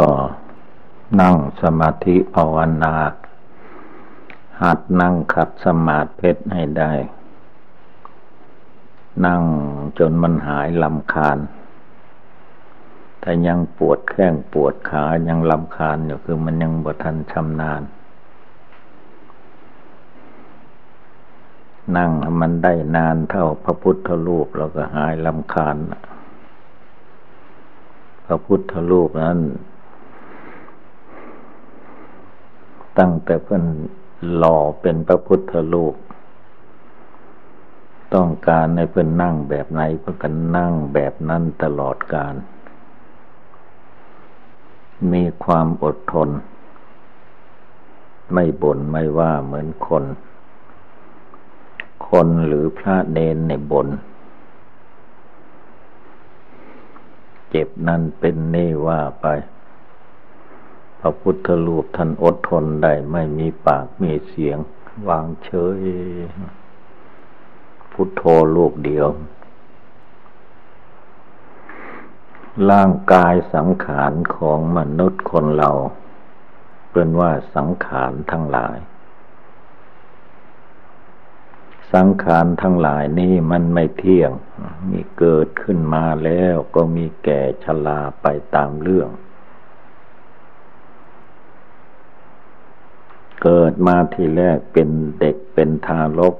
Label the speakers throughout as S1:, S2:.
S1: ก็นั่งสมาธิภาวนา หัดนั่งขัดสมาธิเพชรให้ได้ นั่งจนมันหายลำคาญถ้ายังปวดแข้งปวดขายังลำคาญอยู่คือมันยังบ่ทันชำนาญ นั่งมันได้นานเท่าพระพุทธรูปแล้วก็หายลำคาญ พระพุทธรูปนั้น ตั้งแต่เพิ่นหล่อเป็นพระพุทธรูปต้องการในเพิ่นนั่งแบบไหนเพื่อกันนั่งแบบนั้นตลอดการ มีความอดทน ไม่บน่นไม่ว่าเหมือนคน คนหรือพระเนนในบน่นเจ็บนั่นเป็นนี่ว่าไป ระพุทธรูปท่านอดทนได้ไม่มีปากมีเสียง วางเฉย พุทโธลูกเดียว ร่างกายสังขารของมนุษย์คนเรา เป็นว่าสังขารทั้งหลาย สังขารทั้งหลายนี่มันไม่เที่ยง มีเกิดขึ้นมาแล้วก็มีแก่ชราไปตามเรื่อง เกิดมาทีแรกเป็นเด็กเป็นทารก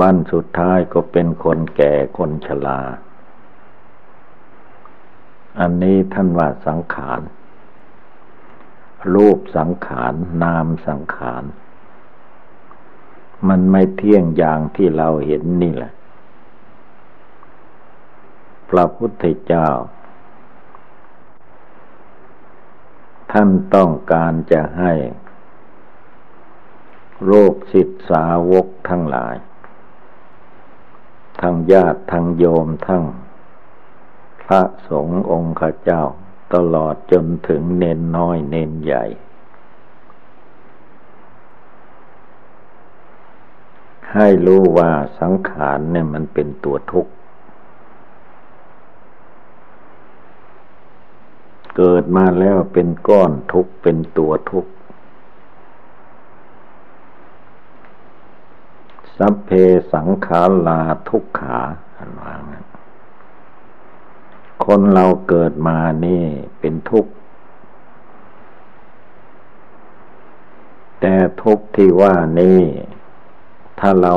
S1: บ้านสุดท้ายก็เป็นคนแก่คนชรา อันนี้ท่านว่าสังขาร รูปสังขาร นามสังขาร มันไม่เที่ยงอย่างที่เราเห็นนี่แหละ พระพุทธเจ้า ท่านต้องการจะให้ โรคสิทธิสาวกทั้งหลาย ทั้งญาติทั้งโยมทั้ง พระสงฆ์องค์ข้าเจ้าตลอดจนถึงเน้นน้อยเน้นใหญ่ ให้รู้ว่าสังขารเนี่ยมันเป็นตัวทุกข์ เกิดมาแล้วเป็นก้อนทุกเป็นตัวทุกสัพเพสังขาราทุกขาอันว่างั้นคนเราเกิดมานี่เป็นทุกข์ แต่ทุกข์ที่ว่านี่ ถ้าเรา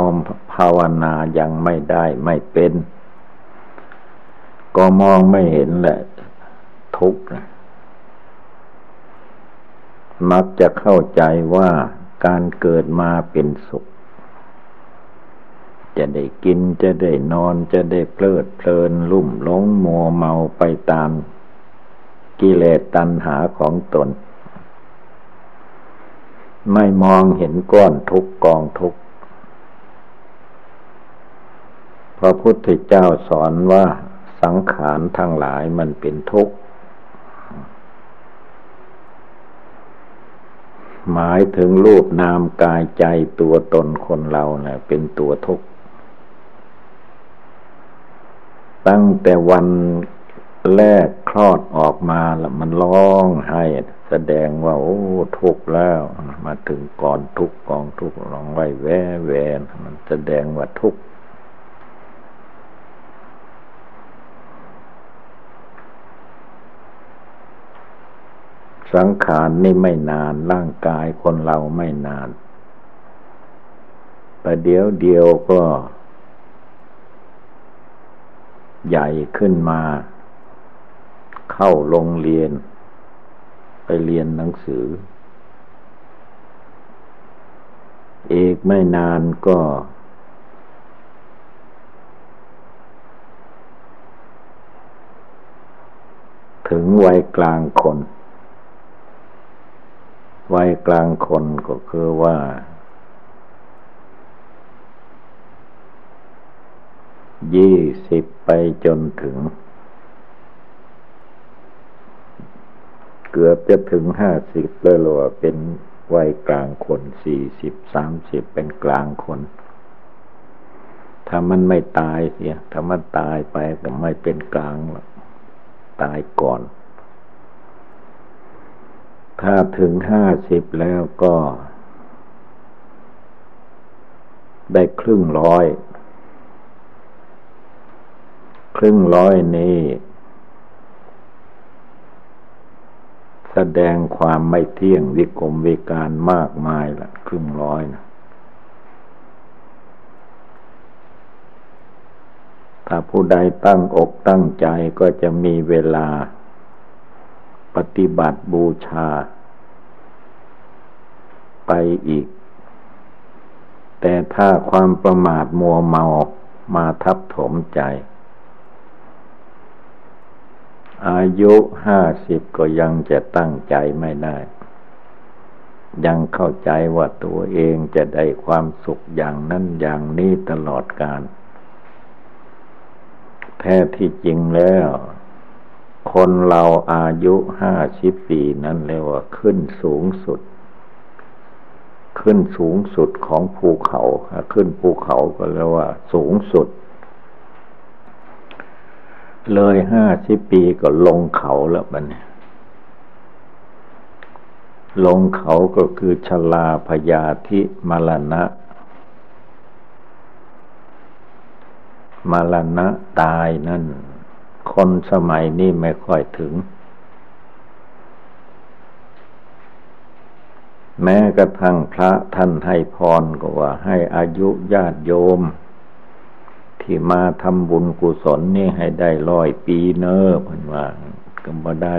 S1: ภาวนายังไม่ได้ไม่เป็น ก็มองไม่เห็นแหละ ทุกข์มักจะเข้าใจว่าการเกิดมาเป็นสุข จะได้กินจะได้นอนจะได้เพลิดเพลินลุ่มหลงมัวเมาไปตามกิเลสตัณหาของตน ไม่มองเห็นก้อนทุกกองทุกพระพุทธเจ้าสอนว่าสังขารทั้งหลายมันเป็นทุกข์ หมายถึงรูปนามกายใจตัวตนคนเราเนะ่ะ เป็นตัวทุกข์ ตั้งแต่วันแรกคลอดออกมาแล้วมันร้องไห้แสดงว่า โอ้ทุกข์แล้ว มาถึงก่อนทุกข์กองทุกข์ร้องไห้แว่แวนมันแสดงว่าทุกข์ สังขารนี่ไม่นาน ร่างกายคนเราไม่นาน ประเดี๋ยวเดียวก็ ใหญ่ขึ้นมา เข้าโรงเรียน ไปเรียนหนังสือ เอกไม่นานก็ ถึงวัยกลางคน วัยกลางคนก็คือว่า ยี่สิบไปจนถึง เกือบจะถึงห้าสิบเลยหรอเป็นวัยกลางคนสี่สิบสามสิบเป็นกลางคนถ้ามันไม่ตายเสียถ้ามันตายไปก็ไม่เป็นกลางหรอกตายก่อน ถ้าถึงห้าสิบแล้วก็ ได้ครึ่งร้อย ครึ่งร้อยนี้ แสดงความไม่เที่ยงวิกรมวิการมากมายละครึ่งร้อยนะถ้าผู้ใดตั้งอกตั้งใจก็จะมีเวลา ปฏิบัติบูชา ไปอีก แต่ถ้าความประมาทมัวเมามาทับถมใจ อายุห้าสิบก็ยังจะตั้งใจไม่ได้ ยังเข้าใจว่าตัวเองจะได้ความสุขอย่างนั้นอย่างนี้ตลอดกาลแท้ที่จริงแล้ว คนเราอายุห้าสิบปีนั้นเรียกว่าขึ้นสูงสุด ขึ้นสูงสุดของภูเขา ขึ้นภูเขาก็เรียกว่า สูงสุด เลยห้าสิบปีก็ลงเขาแล้วบันลงเขาก็คือชลาพยาธิมรณะมรณะตายนั่น คนสมัยนี้ไม่ค่อยถึง แม้กระทั่งพระท่านให้พรก็ว่าให้อายุญาติโยม ที่มาทำบุญกุศลนี่ให้ได้ร้อยปีเนอเพิ่นว่าก็บ่ได้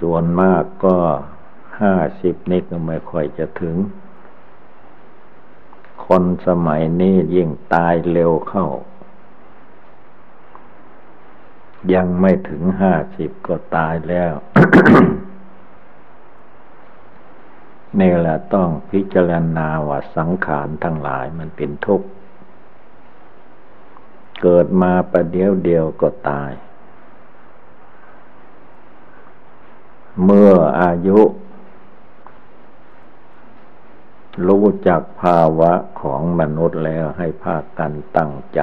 S1: ส่วนมากก็ห้าสิบนี่ก็ไม่ค่อยจะถึง คนสมัยนี้ยิ่งตายเร็วเข้า ยังไม่ถึงห้าสิบก็ตายแล้วนี่แหละต้องพิจารณาว่าสังขารทั้งหลายมันเป็นทุกข์ เกิดมาประเดียวเดียวก็ตาย เมื่ออายุ รู้จักภาวะของมนุษย์แล้วให้ภาคกันตั้งใจ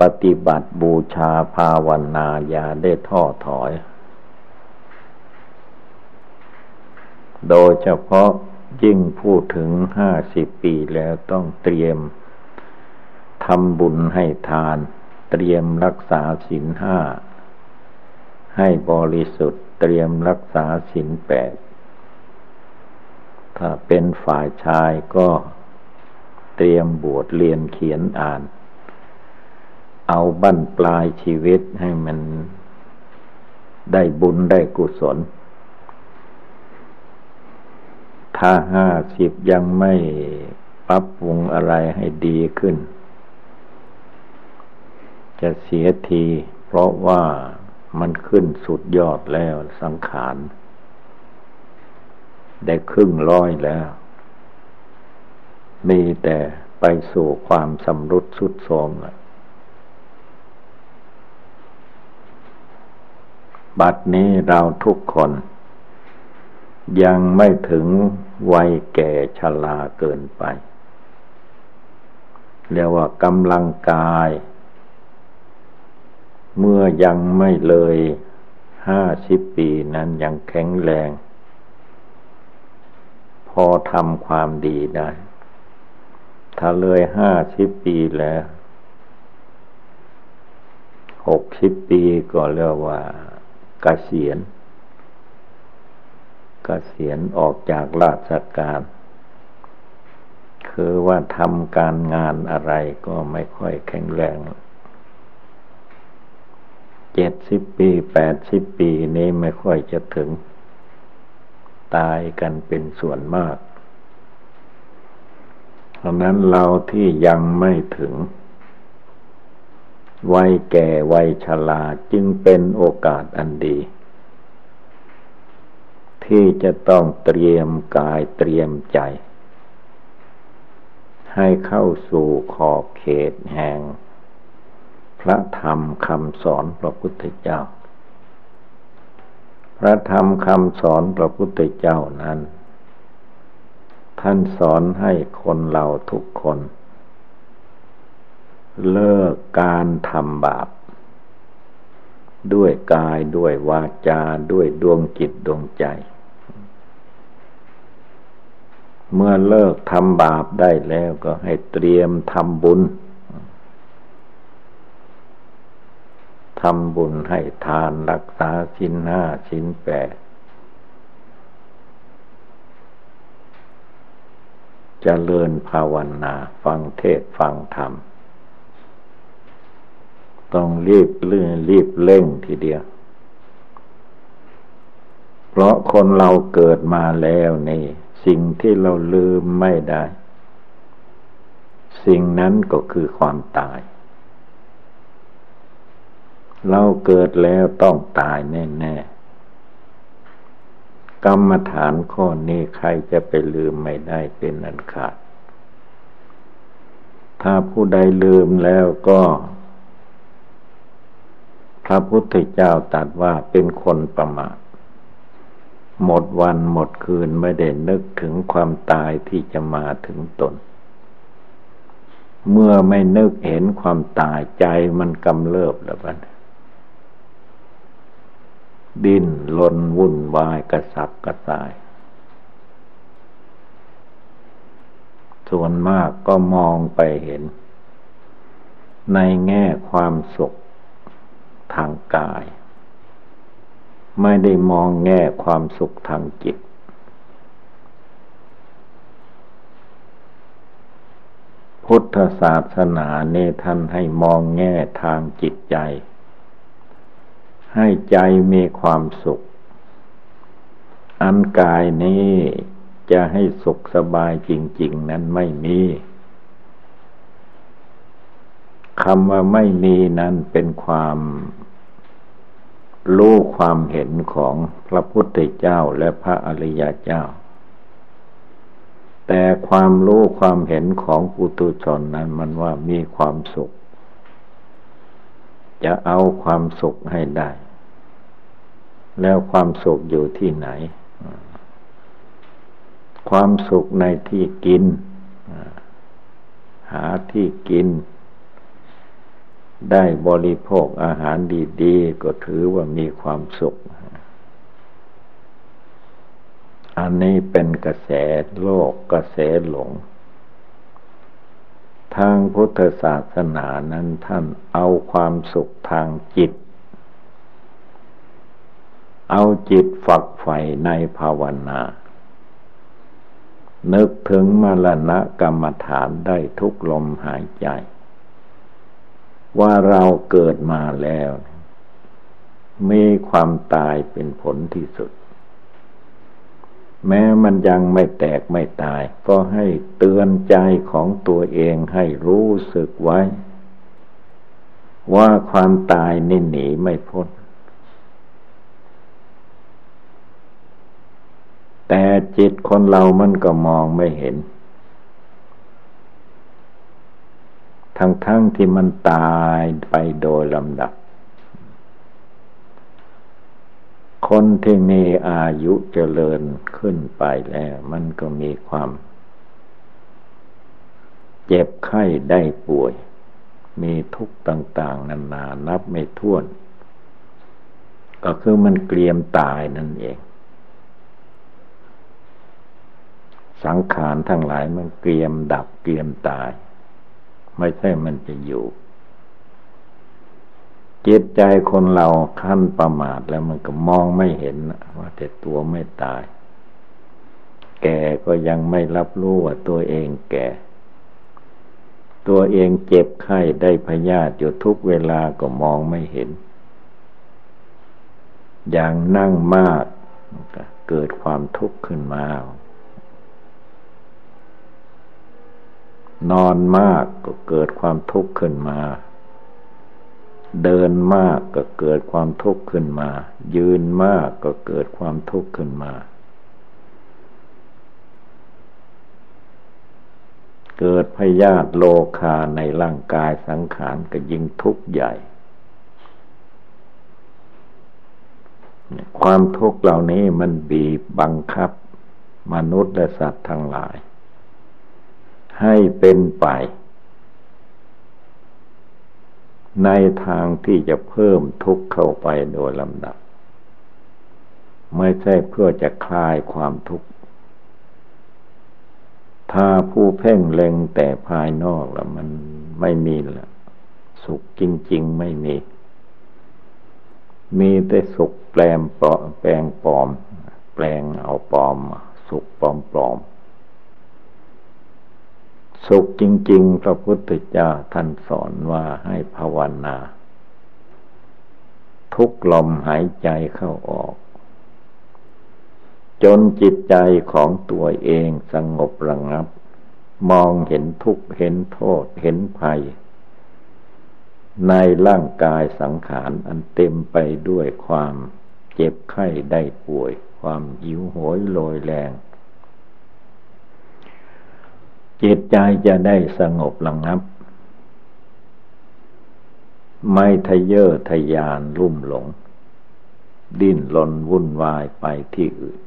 S1: ปฏิบัติบูชาภาวนาอย่าได้ท้อถอย โดยเฉพาะยิ่งพูดถึงห้าสิบปีแล้วต้องเตรียมทำบุญให้ทาน เตรียมรักษาศีลห้า ให้บริสุทธิ์เตรียมรักษาศีลแปด ถ้าเป็นฝ่ายชายก็เตรียมบวชเรียนเขียนอ่าน เอาบั้นปลายชีวิตให้มันได้บุญได้กุศล ถ้าห้าสิบยังไม่ปรับปรุงอะไรให้ดีขึ้น จะเสียที เพราะว่ามันขึ้นสุดยอดแล้วสังขาร ได้ครึ่งร้อยแล้ว มีแต่ไปสู่ความสำรุดสุดโทรมบัดนี้เราทุกคน ยังไม่ถึงวัยแก่ชราเกินไป เรียกว่ากำลังกาย เมื่อยังไม่เลยห้าสิบปีนั้นยังแข็งแรง พอทำความดีได้ ถ้าเลยห้าสิบปีแล้วหกสิบปีก็เรียกว่ากเกษียณกเกษียณออกจากราชการ คือว่าทำการงานอะไรก็ไม่ค่อยแข็งแรงเจ็ดสิบปีแปดสิบปีนี้ไม่ค่อยจะถึง ตายกันเป็นส่วนมากเพราะนั้นเราที่ยังไม่ถึง วัยแก่วัยชราจึงเป็นโอกาสอันดี ที่จะต้องเตรียมกายเตรียมใจ ให้เข้าสู่ขอบเขตแห่ง พระธรรมคำสอนพระพุทธเจ้า พระธรรมคำสอนพระพุทธเจ้านั้น ท่านสอนให้คนเราทุกคน เลิกการทำบาป ด้วยกายด้วยวาจาด้วยดวงจิตดวงใจ เมื่อเลิกทำบาปได้แล้วก็ให้เตรียมทำบุญ ทำบุญให้ทานรักษาชิ้นห้าชิ้นแปดจเจริญภาวนา ฟังเทศฟังธรรม ต้องรีบเลื่อนรีบเร่งทีเดียว เพราะคนเราเกิดมาแล้วนี่ สิ่งที่เราลืมไม่ได้ สิ่งนั้นก็คือความตาย เราเกิดแล้วต้องตายแน่ๆ กรรมฐานข้อนี้ใครจะไปลืมไม่ได้เป็นอันขาด ถ้าผู้ใดลืมแล้วก็ พระพุทธเจ้าตรัสว่าเป็นคนประมาทหมดวันหมดคืนไม่ได้นึกถึงความตายที่จะมาถึงตน เมื่อไม่นึกเห็นความตายใจมันกำเริบแล้วบ้าน ดิ้นลนวุ่นวายกระสับกระส่าย ส่วนมากก็มองไปเห็น ในแง่ความสุขทางกาย ไม่ได้มองแง่ความสุขทางจิต พุทธศาสนาเนท่านให้มองแง่ทางจิตใจ ให้ใจมีความสุข อันกายนี้จะให้สุขสบายจริง ๆ นั้นไม่มีคำว่าไม่มีนั้นเป็นความรู้ความเห็นของพระพุทธเจ้าและพระอริยเจ้า แต่ความรู้ความเห็นของปุตุชนนั้นมันว่ามีความสุข จะเอาความสุขให้ได้ แล้วความสุขอยู่ที่ไหน ความสุขในที่กิน หาที่กิน ได้บริโภคอาหารดีๆ ก็ถือว่ามีความสุข อันนี้เป็นกระแสโลกกระแสหลง ทางพุทธศาสนานั้นท่านเอาความสุขทางจิต เอาจิตฝักใฝ่ในภาวนา นึกถึงมรณะกรรมฐานได้ทุกลมหายใจ ว่าเราเกิดมาแล้ว มีความตายเป็นผลที่สุด แม้มันยังไม่แตกไม่ตาย ก็ให้เตือนใจของตัวเองให้รู้สึกไว้ ว่าความตายนี่หนีไม่พ้น แต่จิตคนเรามันก็มองไม่เห็น ทั้งๆทที่มันตายไปโดยลำดับ คนที่มีอายุเจริญขึ้นไปแล้ว มันก็มีความ เจ็บไข้ได้ป่วย มีทุกข์ต่าง ๆ นานานับไม่ถ้วน ก็คือมันเกลียมตายนั่นเอง สังขารทั้งหลายมันเกรียมดับเกรียมตาย ไม่ใช่มันจะอยู่ จิตใจคนเราขั้นประมาทแล้วมันก็มองไม่เห็นว่าแต่ตัวไม่ตาย แก่ก็ยังไม่รับรู้ว่าตัวเองแก่ ตัวเองเจ็บไข้ได้พยาธิอยู่ทุกเวลาก็มองไม่เห็น อย่างนั่งมากเกิดความทุกข์ขึ้นมา นอนมากก็เกิดความทุกข์ขึ้นมา เดินมากก็เกิดความทุกข์ขึ้นมา ยืนมากก็เกิดความทุกข์ขึ้นมา เกิดพยาธิโลคาในร่างกายสังขารก็ยิ่งทุกข์ใหญ่ ความทุกข์เหล่านี้มันบีบบังคับ มนุษย์และสัตว์ทั้งหลาย ให้เป็นไป ในทางที่จะเพิ่มทุกข์เข้าไปโดยลำดับ ไม่ใช่เพื่อจะคลายความทุกข์ ถ้าผู้เพ่งเล็งแต่ภายนอกแล้วมันไม่มีละสุขจริง ๆ ไม่มี มีแต่สุขแปลงปลอมแปลงปลอม แปลงเอาปลอม สุขปลอมปลอม สุขจริง ๆ พระพุทธเจ้าท่านสอนว่าให้ภาวนา ทุกลมหายใจเข้าออก จนจิตใจของตัวเองสงบระงับ มองเห็นทุกข์เห็นโทษเห็นภัย ในร่างกายสังขารอันเต็มไปด้วยความเจ็บไข้ได้ป่วย ความหิวโหยโลยแรง จิตใจจะได้สงบระงับ ไม่ทะเยอทะยานรุ่มหลง ดิ้นรนวุ่นวายไปที่อื่น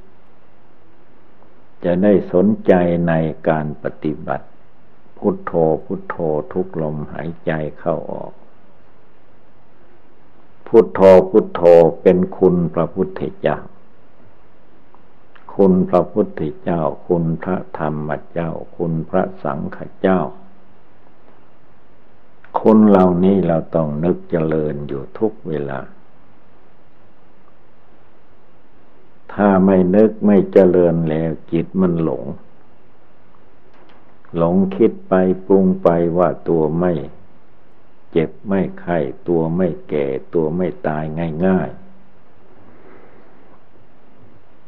S1: จะได้สนใจในการปฏิบัติ พุทโธพุทโธทุกลมหายใจเข้าออก พุทโธพุทโธเป็นคุณพระพุทธเจ้า คุณพระพุทธเจ้า คุณพระธรรมเจ้า คุณพระสังฆเจ้า คุณเหล่านี้เราต้องนึกเจริญอยู่ทุกเวลา ถ้าไม่นึกไม่เจริญแล้วจิตมันหลง หลงคิดไปปรุงไปว่าตัวไม่ เจ็บไม่ไข้ตัวไม่แก่ตัวไม่ตายง่าย ๆ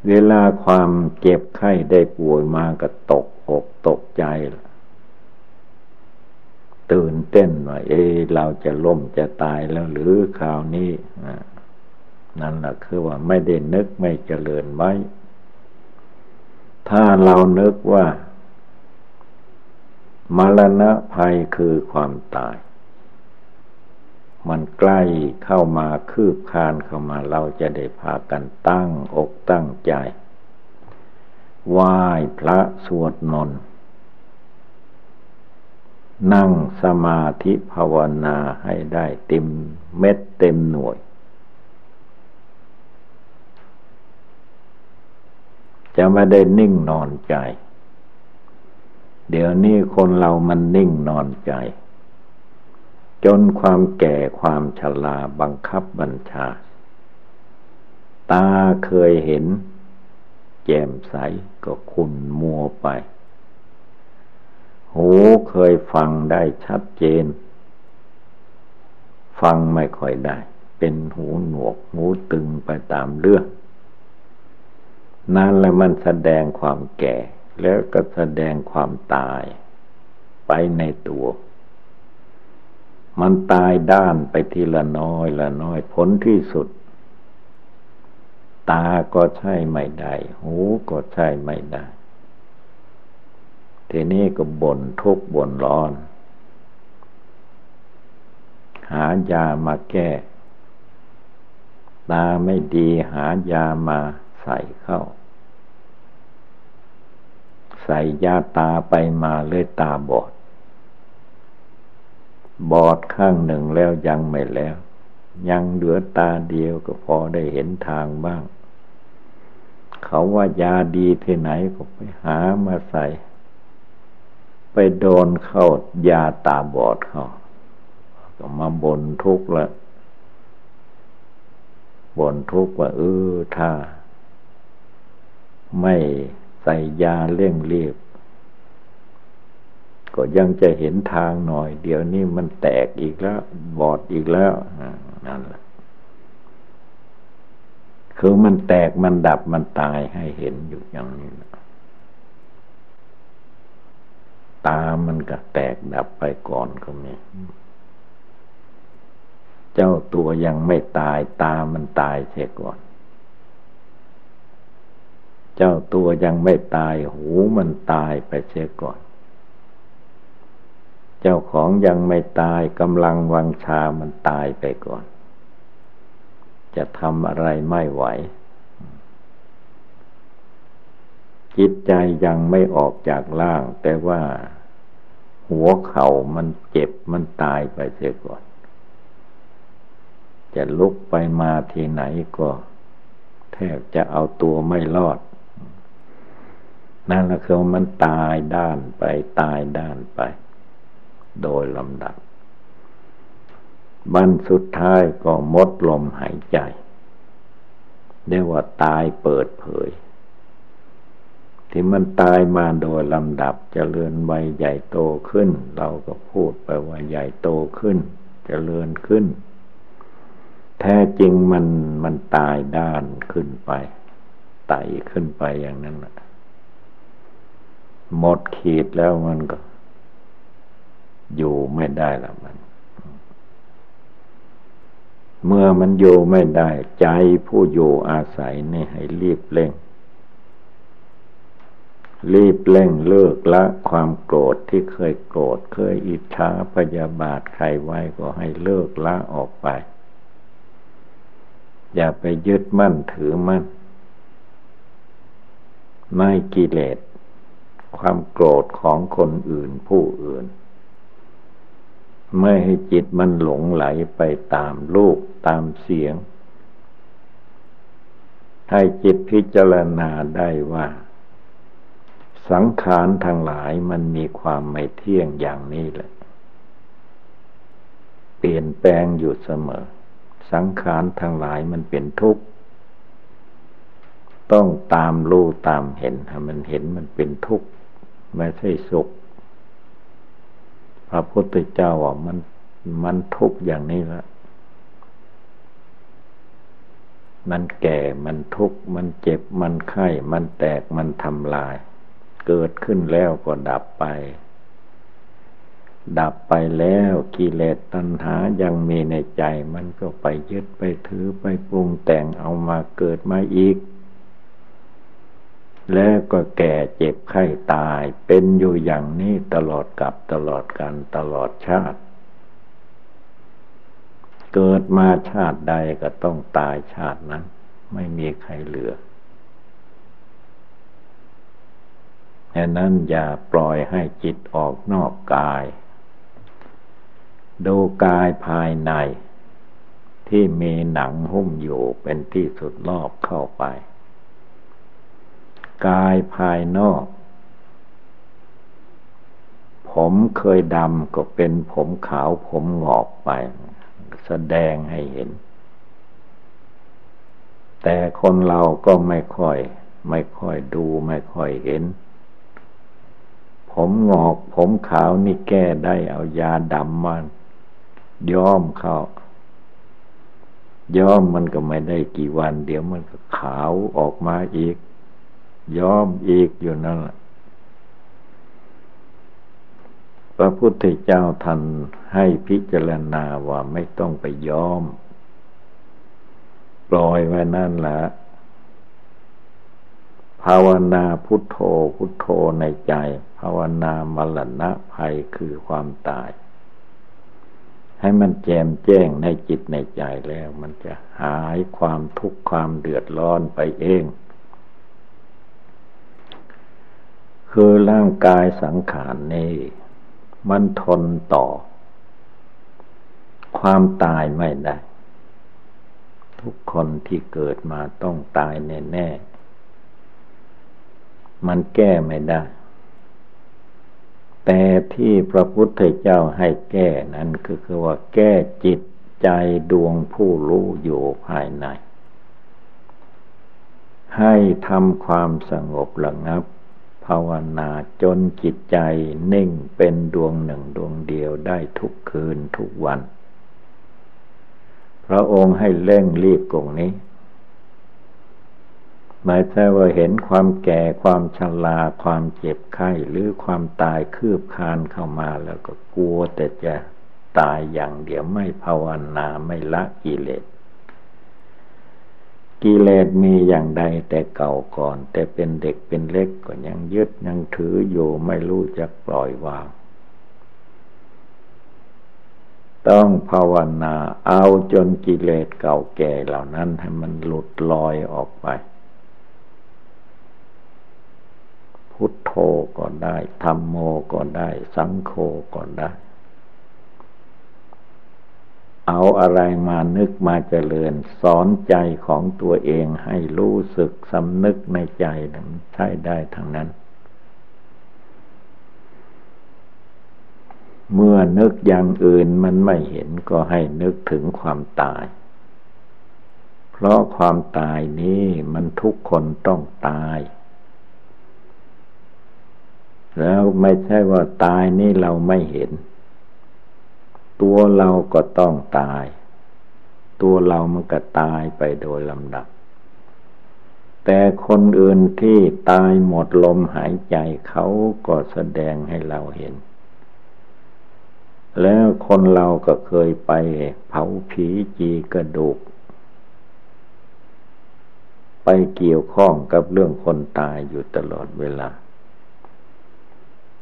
S1: เวลาความเจ็บไข้ได้ป่วยมาก็ตกอกตกใจตื่นเต้นว่าเอเราจะล่มจะตายแล้วหรือคราวนี้นั่นแหละคือว่าไม่ได้นึกไม่เจริญไว้ ถ้าเรานึกว่ามรณะภัยคือความตาย มันใกล้เข้ามาคืบคานเข้ามาเราจะได้พากันตั้งอกตั้งใจไหว้พระสวดมนต์นั่งสมาธิภาวนาให้ได้เต็มเม็ดเต็มหน่วย จะไม่ได้นิ่งนอนใจ เดี๋ยวนี้คนเรามันนิ่งนอนใจ จนความแก่ความชราบังคับบัญชา ตาเคยเห็น แจ่มใสก็คุณมัวไป หูเคยฟังได้ชัดเจน ฟังไม่ค่อยได้ เป็นหูหนวกหูตึงไปตามเรื่อง นั่นแหละมันแสดงความแก่ แล้วก็แสดงความตายไปในตัว มันตายด้านไปทีละน้อยละน้อยผลที่สุด ตาก็ใช่ไม่ได้ หูก็ใช่ไม่ได้ ทีนี้ก็บ่นทุกบ่นร้อน หายามาแก้ ตาไม่ดีหายามาใส่เข้า ใส่ยาตาไปมาเลยตาบอด บอดข้างหนึ่งแล้วยังไม่แล้ว ยังเหลือตาเดียวก็พอได้เห็นทางบ้าง เขาว่ายาดีที่ไหนก็ไปหามาใส่ ไปโดนเข้ายาตาบอดเขาก็มาบ่นทุกข์ละบ่นทุกข์ว่าเออถ้า ไม่ใส่ยาเร่งรีบ ก็ยังจะเห็นทางหน่อย เดี๋ยวนี้มันแตกอีกแล้ว บอดอีกแล้วนั่นแหละคือมันแตกมันดับมันตายให้เห็นอยู่อย่างนี้ตามันก็แตกดับไปก่อนก็มี เจ้าตัวยังไม่ตาย ตามันตายเสียก่อน เจ้าตัวยังไม่ตาย หูมันตายไปเสียก่อน เจ้าของยังไม่ตายกำลังวังชามันตายไปก่อน จะทำอะไรไม่ไหว จิตใจยังไม่ออกจากล่าง แต่ว่าหัวเข่ามันเจ็บมันตายไปเสียก่อน จะลุกไปมาที่ไหนก็ แทบจะเอาตัวไม่รอด นั่นแหละคือมันตายด้านไปตายด้านไป โดยลำดับบันสุดท้ายก็มดลมหายใจเรียกว่าตายเปิดเผย ที่มันตายมาโดยลำดับจเจริญวัยใหญ่โตขึ้น เราก็พูดไปว่าใหญ่โตขึ้นจเจริญขึ้น แท้จริงมันมันตายด้านขึ้นไปไต่ขึ้นไปอย่างนั้นแหละหมดขีดแล้วมันก็ อยู่ไม่ได้ละมัน เมื่อมันอยู่ไม่ได้ ใจผู้อยู่อาศัยนี่ให้รีบเร่ง รีบเร่งเลิกละความโกรธที่เคยโกรธเคยอิจฉาพยาบาทใครไว้ก็ให้เลิกละออกไป อย่าไปยึดมั่นถือมั่น ไม่กิเลสความโกรธของคนอื่นผู้อื่น ไม่ให้จิตมันหลงไหลไปตามรูปตามเสียง ให้จิตพิจารณาได้ว่า สังขารทั้งหลายมันมีความไม่เที่ยงอย่างนี้แหละ เปลี่ยนแปลงอยู่เสมอ สังขารทั้งหลายมันเป็นทุกข์ ต้องตามรู้ตามเห็นถ้มันเห็นมันเป็นทุกข์ ไม่ใช่สุข พระพุทธเจ้าว่ามันมันทุกอย่างนี้ละ มันแก่ มันทุกข์ มันเจ็บ มันไข้ มันแตก มันทำลาย เกิดขึ้นแล้วก็ดับไป ดับไปแล้วกิเลสตัณหายังมีในใจ มันก็ไปยึดไปถือไปปรุงแต่งเอามาเกิดมาอีก แล้วก็แก่เจ็บไข้ตาย เป็นอยู่อย่างนี้ตลอดกับตลอดกันตลอดชาติ เกิดมาชาติใดก็ต้องตายชาตินั้น ไม่มีใครเหลือดังนั้นอย่าปล่อยให้จิตออกนอกกาย ดูกายภายใน ที่มีหนังหุ้มอยู่เป็นที่สุดรอบเข้าไป กายภายนอก ผมเคยดำก็เป็นผมขาวผมหงอกไป แสดงให้เห็น แต่คนเราก็ไม่ค่อย ไม่ค่อยดูไม่ค่อยเห็น ผมหงอกผมขาวนี่แก้ได้เอายาดำมันย้อมเข้าย้อมมันก็ไม่ได้กี่วัน เดี๋ยวมันก็ขาวออกมาอีก ย้อมอีกอยู่นั่นแหละพระพุทธเจ้าท่านให้พิจารณาว่าไม่ต้องไปย้อม ปล่อยไว้นั่นแหละภาวนาพุทโธพุทโธในใจ ภาวนามรณะภัยคือความตาย ให้มันแจมแจ้งในจิตในใจแล้ว มันจะหายความทุกข์ความเดือดร้อนไปเอง คือร่างกายสังขารนี่มันทนต่อ ความตายไม่ได้ ทุกคนที่เกิดมาต้องตายแน่ๆ มันแก้ไม่ได้ แต่ที่พระพุทธเจ้าให้แก้นั้นคือคือว่าแก้จิตใจดวงผู้รู้อยู่ภายใน ให้ทำความสงบระงับ ภาวนาจนจิตใจนิ่งเป็นดวงหนึ่งดวงเดียวได้ทุกคืนทุกวัน พระองค์ให้เร่งรีบกงนี้ หมายถึงว่าเห็นความแก่ความชราความเจ็บไข้หรือความตายคืบคานเข้ามาแล้วก็กลัวแต่จะตายอย่างเดียวไม่ภาวนาไม่ละกิเลส กิเลสมีอย่างใดแต่เก่าก่อน แต่เป็นเด็กเป็นเล็กก็ยังยึดยังถืออยู่ไม่รู้จักปล่อยวาง ต้องภาวนาเอาจนกิเลสเก่าแก่เหล่านั้นให้มันหลุดลอยออกไป พุทโธก็ได้ธรรมโมก็ได้ สังโฆก็ได้ เอาอะไรมานึกมาเจริญ สอนใจของตัวเองให้รู้สึกสำนึกในใจใช้ได้ทั้งนั้น เมื่อนึกอย่างอื่นมันไม่เห็นก็ให้นึกถึงความตาย เพราะความตายนี้มันทุกคนต้องตาย แล้วไม่ใช่ว่าตายนี่เราไม่เห็น ตัวเราก็ต้องตาย ตัวเรามันก็ตายไปโดยลำดับ แต่คนอื่นที่ตายหมดลมหายใจเขาก็แสดงให้เราเห็น แล้วคนเราก็เคยไปเผาผีจีกระดูก ไปเกี่ยวข้องกับเรื่องคนตายอยู่ตลอดเวลา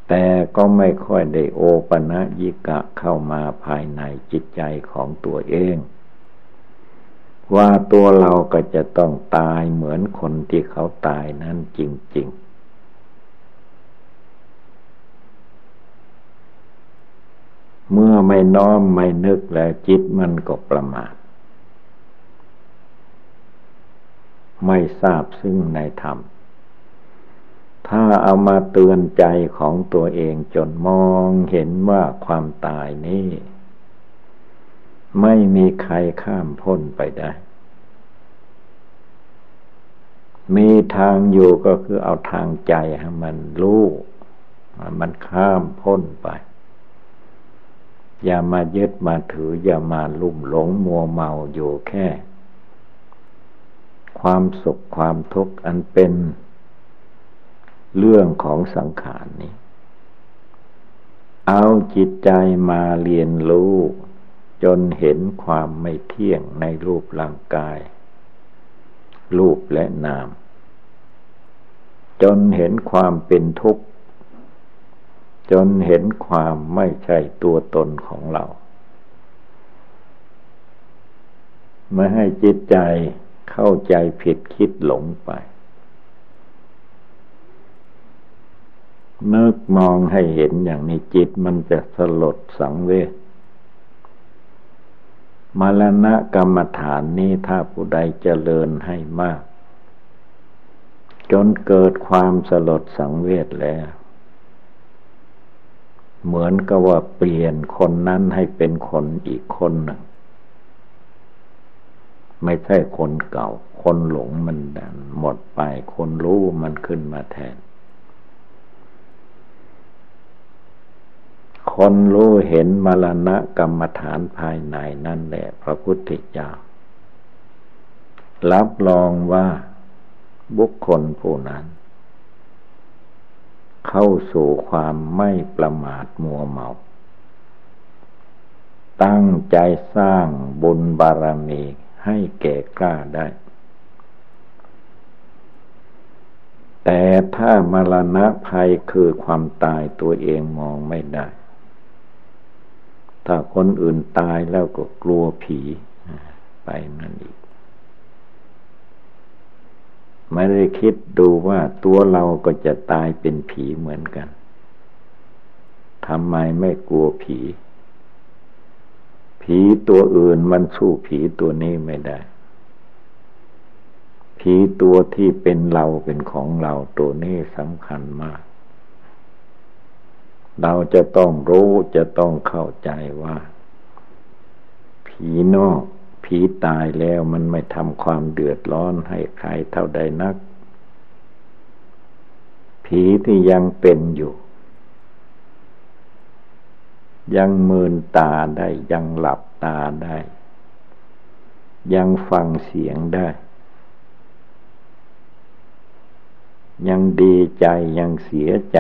S1: แต่ก็ไม่ค่อยได้โอปะนะยิกะเข้ามาภายในจิตใจของตัวเอง ว่าตัวเราก็จะต้องตายเหมือนคนที่เขาตายนั้นจริง ๆเมื่อไม่น้อมไม่นึกแล้วจิตมันก็ประมาท ไม่ทราบซึ่งในธรรม ถ้าเอามาเตือนใจของตัวเองจนมองเห็นว่าความตายนี้ ไม่มีใครข้ามพ้นไปได้ มีทางอยู่ก็คือเอาทางใจให้มันรู้มันข้ามพ้นไป อย่ามายึดมาถือ อย่ามาลุ่มหลงมัวเมาอยู่แค่ ความสุขความทุกข์อันเป็น เรื่องของสังขารนี้ เอาจิตใจมาเรียนรู้ จนเห็นความไม่เที่ยงในรูปร่างกาย รูปและนาม จนเห็นความเป็นทุกข์ จนเห็นความไม่ใช่ตัวตนของเราไม่ให้จิตใจเข้าใจผิดคิดหลงไป นึกมองให้เห็นอย่างนี้จิตมันจะสลดสังเวชมรณะกรรมฐานนี้ถ้าผู้ใดเจริญให้มาก จนเกิดความสลดสังเวชแล้ว เหมือนกับว่าเปลี่ยนคนนั้นให้เป็นคนอีกคนหนึ่ง ไม่ใช่คนเก่า คนหลงมันดันหมดไป คนรู้มันขึ้นมาแทน คนรู้เห็นมรณะกรรมฐานภายในนั่นแหละพระพุทธเจ้า รับรองว่าบุคคลผู้นั้น เข้าสู่ความไม่ประมาทมัวเมา ตั้งใจสร้างบุญบารมีให้แก่กล้าได้ แต่ถ้ามรณะภัยคือความตายตัวเองมองไม่ได้ ถ้าคนอื่นตายแล้วก็กลัวผีไปนั่นอีก ไม่ได้คิดดูว่าตัวเราก็จะตายเป็นผีเหมือนกันทำไมไม่กลัวผี ผีตัวอื่นมันสู้ผีตัวนี้ไม่ได้ ผีตัวที่เป็นเราเป็นของเราตัวนี้สำคัญมาก เราจะต้องรู้จะต้องเข้าใจว่า ผีนอก ผีตายแล้วมันไม่ทำความเดือดร้อนให้ใครเท่าใดนัก ผีที่ยังเป็นอยู่ ยังมืนตาได้ยังหลับตาได้ ยังฟังเสียงได้ ยังดีใจยังเสียใจ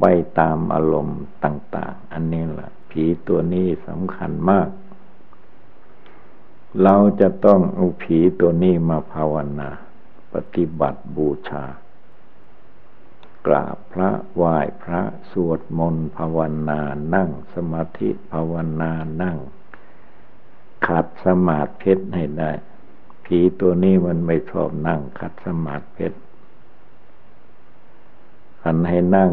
S1: ไปตามอารมณ์ต่าง ๆ อันนี้แหละผีตัวนี้สำคัญมาก เราจะต้องเอาผีตัวนี้มาภาวนา ปฏิบัติบูชา กราบพระไหว้พระสวดมนต์ภาวนานั่งสมาธิภาวนานั่ง ขัดสมาธิให้ได้ ผีตัวนี้มันไม่ชอบนั่งขัดสมาธิ อันให้นั่ง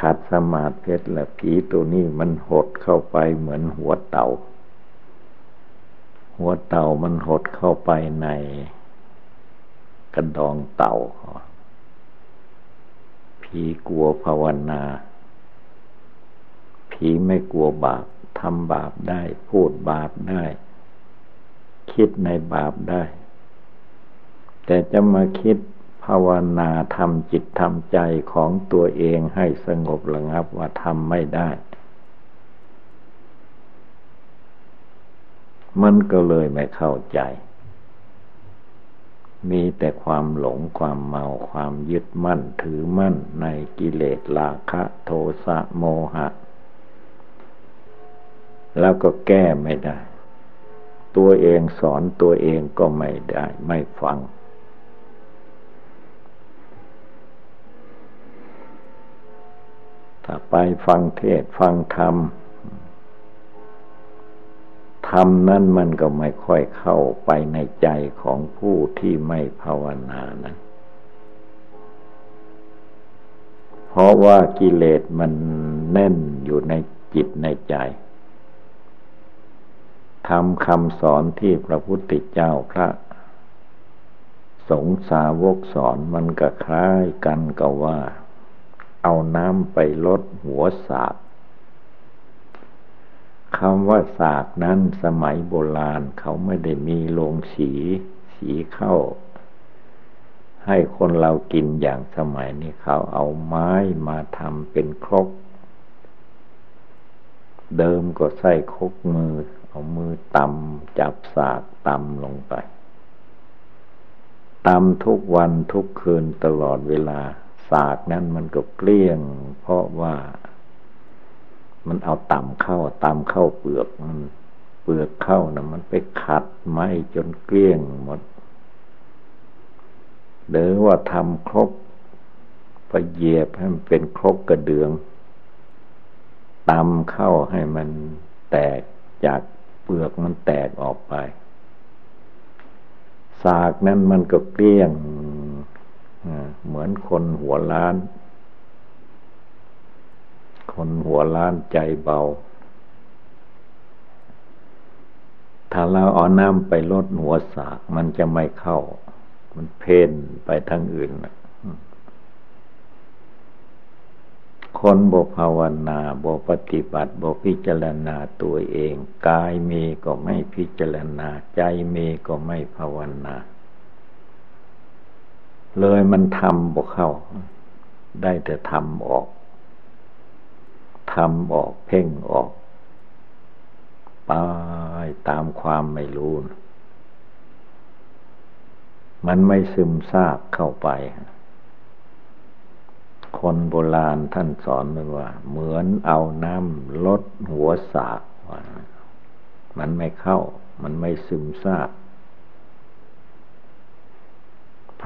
S1: ขัดสมาธิและผีตัวนี้มันหดเข้าไปเหมือนหัวเต่า หัวเต่ามันหดเข้าไปในกระดองเต่า ผีกลัวภาวนา ผีไม่กลัวบาปทำบาปได้ พูดบาปได้ คิดในบาปได้ แต่จะมาคิด ภาวนาทำจิตทำใจของตัวเองให้สงบระงับว่าทำไม่ได้ มันก็เลยไม่เข้าใจ มีแต่ความหลงความเมาความยึดมั่นถือมั่นในกิเลสราคะโทสะโมหะ แล้วก็แก้ไม่ได้ ตัวเองสอนตัวเองก็ไม่ได้ไม่ฟัง ถ้าไปฟังเทศฟังธรรมธรรมนั่นมันก็ไม่ค่อยเข้าไปในใจของผู้ที่ไม่ภาวนานะ เพราะว่ากิเลสมันแน่นอยู่ในจิตในใจทำคำสอนที่พระพุทธเจ้าพระสงสาวกสอนมันก็คล้ายกันกับว่า เอาน้ำไปลดหัวสากคำว่าสากนั้นสมัยโบราณเขาไม่ได้มีโรงสี สีเข้า ให้คนเรากินอย่างสมัยนี้เขาเอาไม้มาทำเป็นครก เดิมก็ใส่คกมือ เอามือตำจับสากตำลงไปตำทุกวันทุกคืนตลอดเวลา สากนั้นมันก็เกลี้ยง เพราะว่ามันเอาต่ำเข้าต่ำเข้าเปลือกมันเปลือกเข้านะมันไปขัดไม้จนเกลี้ยงหมดหรือว่าทำครบไปเหยียบให้มันเป็นครบกระเดืองตำเข้าให้มันแตกจากเปลือกมันแตกออกไป สากนั้นมันก็เกลี้ยง เหมือนคนหัวล้าน คนหัวล้านใจเบา ถ้าเราเอาน้ำไปลดหัวสากมันจะไม่เข้า มันเพ่นไปทางอื่นคนบภาวนาบปฏิบัติบพิจารณาตัวเอง กายมีก็ไม่พิจารณา ใจมีก็ไม่ภาวนา เลยมันทำบกเข้า ได้แต่ทำออกทำออกเพ่งออกไปตามความไม่รู้ มันไม่ซึมซาบเข้าไป คนโบราณท่านสอนว่า เหมือนเอาน้ำลดหัวสากมันไม่เข้า มันไม่ซึมซาบ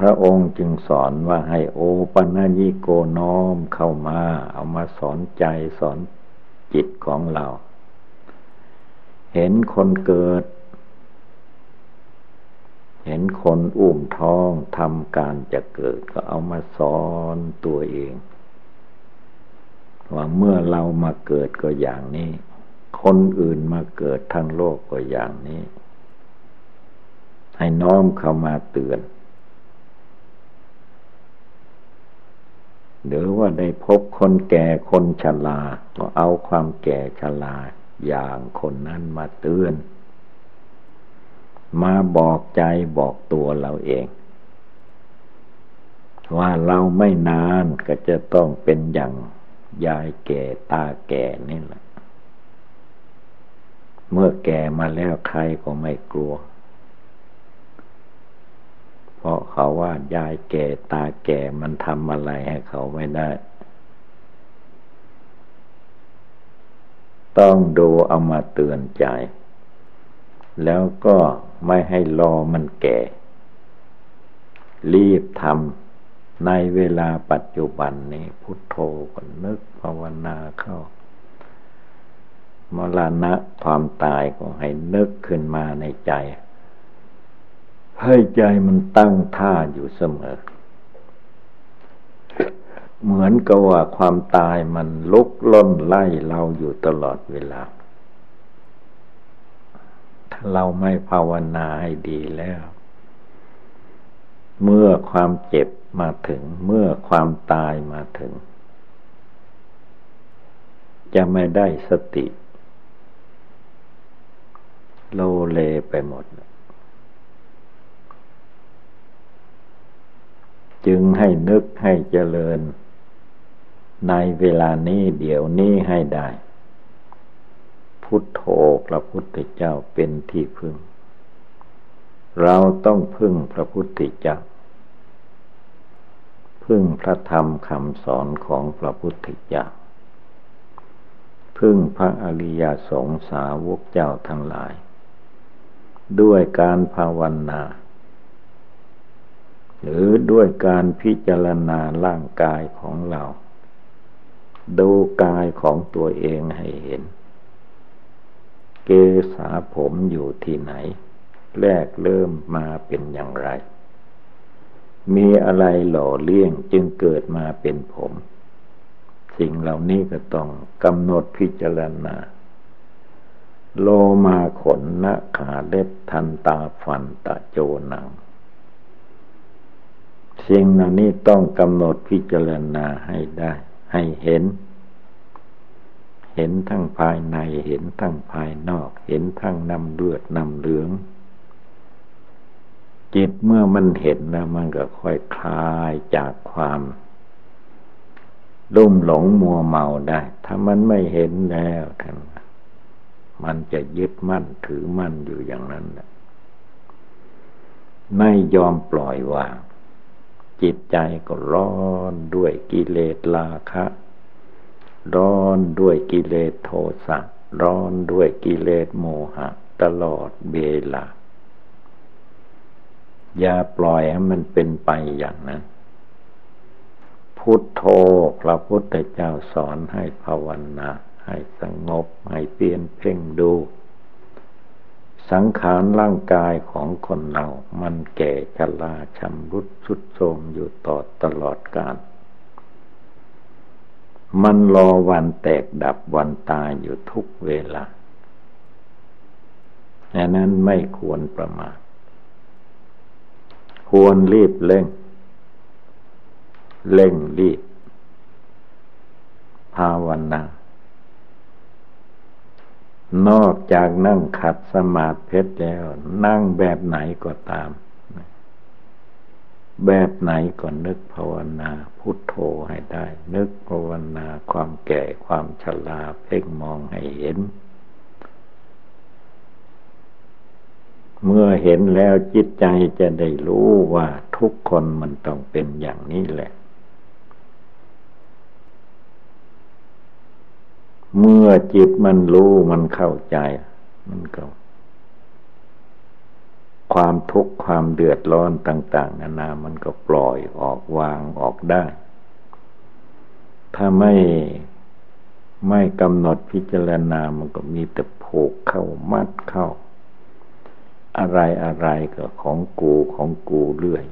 S1: พระองค์จึงสอนว่าให้โอปัญญิโกน้อมเข้ามา เอามาสอนใจสอนจิตของเรา เห็นคนเกิด เห็นคนอุ้มท้องทำการจะเกิดก็เอามาสอนตัวเอง ว่าเมื่อเรามาเกิดก็อย่างนี้ คนอื่นมาเกิดทั้งโลกก็อย่างนี้ ให้น้อมเข้ามาเตือน หรือว่าได้พบคนแก่คนชราก็เอาความแก่ชราอย่างคนนั้นมาเตือน มาบอกใจบอกตัวเราเอง ว่าเราไม่นานก็จะต้องเป็นอย่างยายแก่ตาแก่นี่แหละ เมื่อแก่มาแล้วใครก็ไม่กลัว เพราะเขาว่ายายแก่ตาแก่มันทำอะไรให้เขาไม่ได้ ต้องดูเอามาเตือนใจ แล้วก็ไม่ให้รอมันแก่ รีบทำในเวลาปัจจุบันนี้ พุทโธก็นึกภาวนาเข้ามรณะความตายก็ให้นึกขึ้นมาในใจ ให้ใจมันตั้งท่าอยู่เสมอ เหมือนกับว่าความตายมันลุกล้นไล่เราอยู่ตลอดเวลา ถ้าเราไม่ภาวนาให้ดีแล้ว เมื่อความเจ็บมาถึง เมื่อความตายมาถึง จะไม่ได้สติ โลเลไปหมด จึงให้นึกให้เจริญ ในเวลานี้เดี๋ยวนี้ให้ได้ พุทโธพระพุทธเจ้าเป็นที่พึ่ง เราต้องพึ่งพระพุทธเจ้า พึ่งพระธรรมคำสอนของพระพุทธเจ้า พึ่งพระอริยสงสาวกเจ้าทั้งหลาย ด้วยการภาวนา หรือด้วยการพิจารณาร่างกายของเรา ดูกายของตัวเองให้เห็น เกษาผมอยู่ที่ไหน แรกเริ่มมาเป็นอย่างไร มีอะไรหล่อเลี้ยงจึงเกิดมาเป็นผม สิ่งเหล่านี้ก็ต้องกำหนดพิจารณา โลมาขนนะขาเล็บทันตาฟันตะโจหนัง สิ่งเหล่านี้ต้องกำหนดพิจารณาให้ได้ ให้เห็น เห็นทั้งภายในเห็นทั้งภายนอก เห็นทั้งนำเลือดนำเหลือง จิตเมื่อมันเห็นแล้วมันก็ค่อยคลายจากความลุ่มหลงมัวเมาได้ ถ้ามันไม่เห็นแล้วท่านมันจะยึดมั่นถือมั่นอยู่อย่างนั้นไม่ยอมปล่อยวาง จิตใจก็ร้อนด้วยกิเลสราคะ ร้อนด้วยกิเลสโทสะร้อนด้วยกิเลสโมหะ ตลอดเวลา อย่าปล่อยให้มันเป็นไปอย่างนั้น พุทโธพระพุทธเจ้าสอนให้ภาวนา ให้สงบ ให้เปลี่ยนเพ่งดู สังขารร่างกายของคนเรา มันแก่ชราชำรุดสุดโทรมอยู่ต่อตลอดกาล มันรอวันแตกดับวันตายอยู่ทุกเวลาดังนั้นไม่ควรประมาท ควรรีบเร่ง เร่งรีบ ภาวนา นอกจากนั่งขัดสมาธิแล้ว นั่งแบบไหนก็ตาม แบบไหนก็นึกภาวนาพุทโธให้ได้ นึกภาวนาความแก่ความชราเพ่งมองให้เห็น เมื่อเห็นแล้วจิตใจจะได้รู้ว่าทุกคนมันต้องเป็นอย่างนี้แหละ เมื่อจิตมันรู้มันเข้าใจ มันก็ ความทุกข์ความเดือดร้อนต่าง ๆ นานามันก็ปล่อยออกวางออกได้ ถ้าไม่ไม่กำหนดพิจารณามันก็มีแต่ผูกเข้ามัดเข้า อะไรอะไรก็ของกูของกูเรื่อย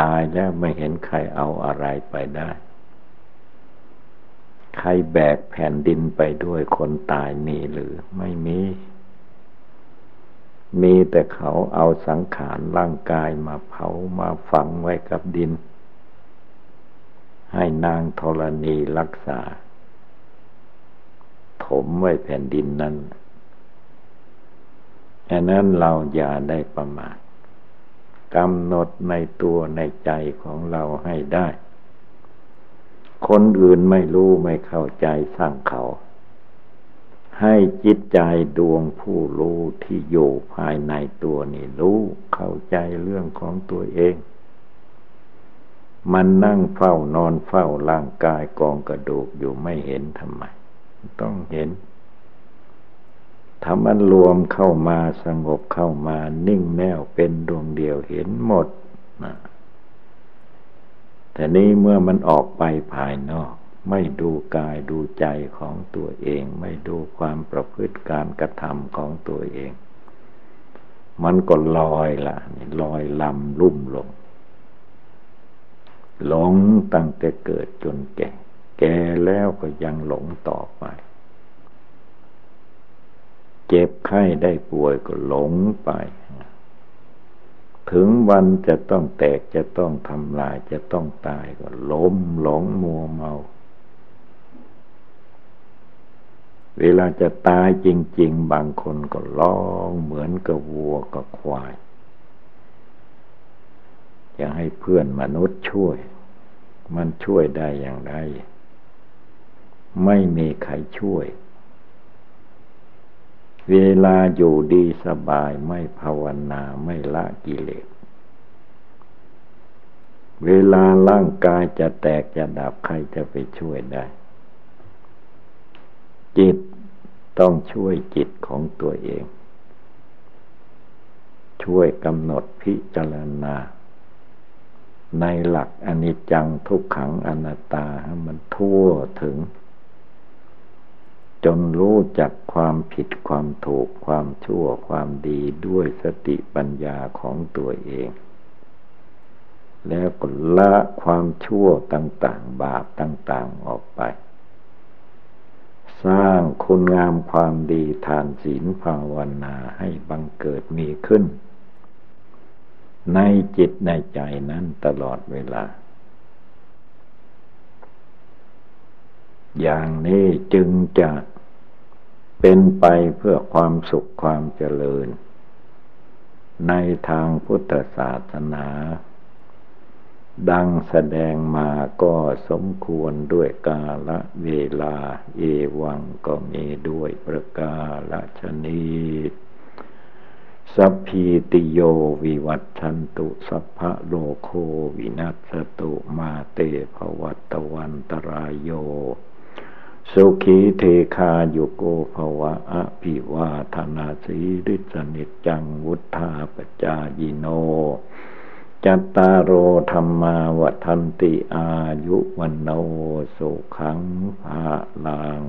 S1: ตายแล้วไม่เห็นใครเอาอะไรไปได้ ใครแบกแผ่นดินไปด้วยคนตายมีหรือไม่มี มีแต่เขาเอาสังขารร่างกายมาเผามาฝังไว้กับดิน ให้นางธรณีรักษา ถมไว้แผ่นดินนั้นฉะนั้นเราอย่าได้ประมาทกำหนดในตัวในใจของเราให้ได้ คนอื่นไม่รู้ไม่เข้าใจสร้างเขา ให้จิตใจดวงผู้รู้ที่อยู่ภายในตัวนี่รู้เข้าใจเรื่องของตัวเอง มันนั่งเฝ้านอนเฝ้าร่างกายกองกระดูกอยู่ไม่เห็นทำไม ต้องเห็นถ้ามันรวมเข้ามาสงบเข้ามานิ่งแน่วเป็นดวงเดียวเห็นหมดนะ แต่นี้เมื่อมันออกไปภายนอก ไม่ดูกายดูใจของตัวเอง ไม่ดูความประพฤติการกระทำของตัวเอง มันก็ลอยละลอยลำลุ่มลงหลงตั้งแต่เกิดจนแก่ แก่แล้วก็ยังหลงต่อไป เจ็บไข้ได้ป่วยก็หลงไป ถึงวันจะต้องแตกจะต้องทำลายจะต้องตายก็ล้มหลงมัวเมา เวลาจะตายจริง ๆ บางคนก็ร้องเหมือนกับวัวกับควาย จะให้เพื่อนมนุษย์ช่วย มันช่วยได้อย่างไร ไม่มีใครช่วย เวลาอยู่ดีสบายไม่ภาวนาไม่ละกิเลส เวลาร่างกายจะแตกจะดับใครจะไปช่วยได้ จิตต้องช่วยจิตของตัวเอง ช่วยกำหนดพิจารณา ในหลักอนิจจังทุกขังอนัตตาให้มันทั่วถึง จนรู้จักความผิดความถูกความชั่วความดีด้วยสติปัญญาของตัวเอง แล้วก็ละความชั่วต่าง ๆ บาปต่าง ๆ ออกไป สร้างคุณงามความดีทานศีลภาวนาให้บังเกิดมีขึ้น ในจิตในใจนั้นตลอดเวลา อย่างนี้จึงจะเป็นไปเพื่อความสุขความเจริญ ในทางพุทธศาสนา ดังแสดงมาก็สมควรด้วยกาละเวลา เอวังก็มีด้วยประกาศชนีสัพพีติโยวิวัตชันตุสัพพะโลโควินัสตุมาเตภวัตวันตรายโย สุขีเทคาโยโกภวะอภิวาธนาสีริสนิจังวุธาปจายโน จัตตารโอธรรมาวันติอายุวันโนสุขังภาลัง